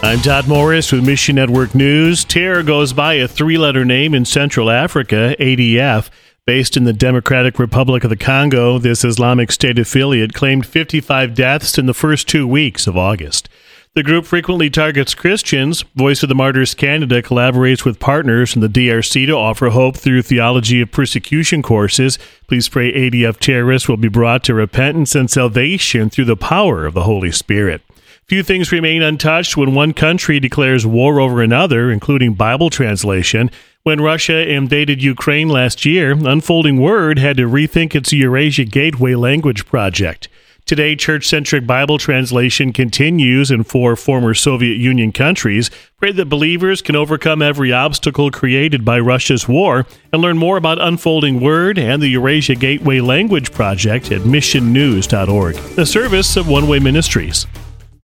I'm Todd Morris with Mission Network News. Terror goes by a three letter name in Central Africa, ADF. Based in the Democratic Republic of the Congo, this Islamic State affiliate claimed 55 deaths in the first two weeks of August. The group frequently targets Christians. Voice of the Martyrs Canada collaborates with partners in the DRC to offer hope through theology of persecution courses. Please pray ADF terrorists will be brought to repentance and salvation through the power of the Holy Spirit. Few things remain untouched when one country declares war over another, including Bible translation. When Russia invaded Ukraine last year, Unfolding Word had to rethink its Eurasia Gateway language project. Today, church centric Bible translation continues in four former Soviet Union countries. Pray that believers can overcome every obstacle created by Russia's war and learn more about Unfolding Word and the Eurasia Gateway Language Project at missionnews.org, a service of One Way Ministries.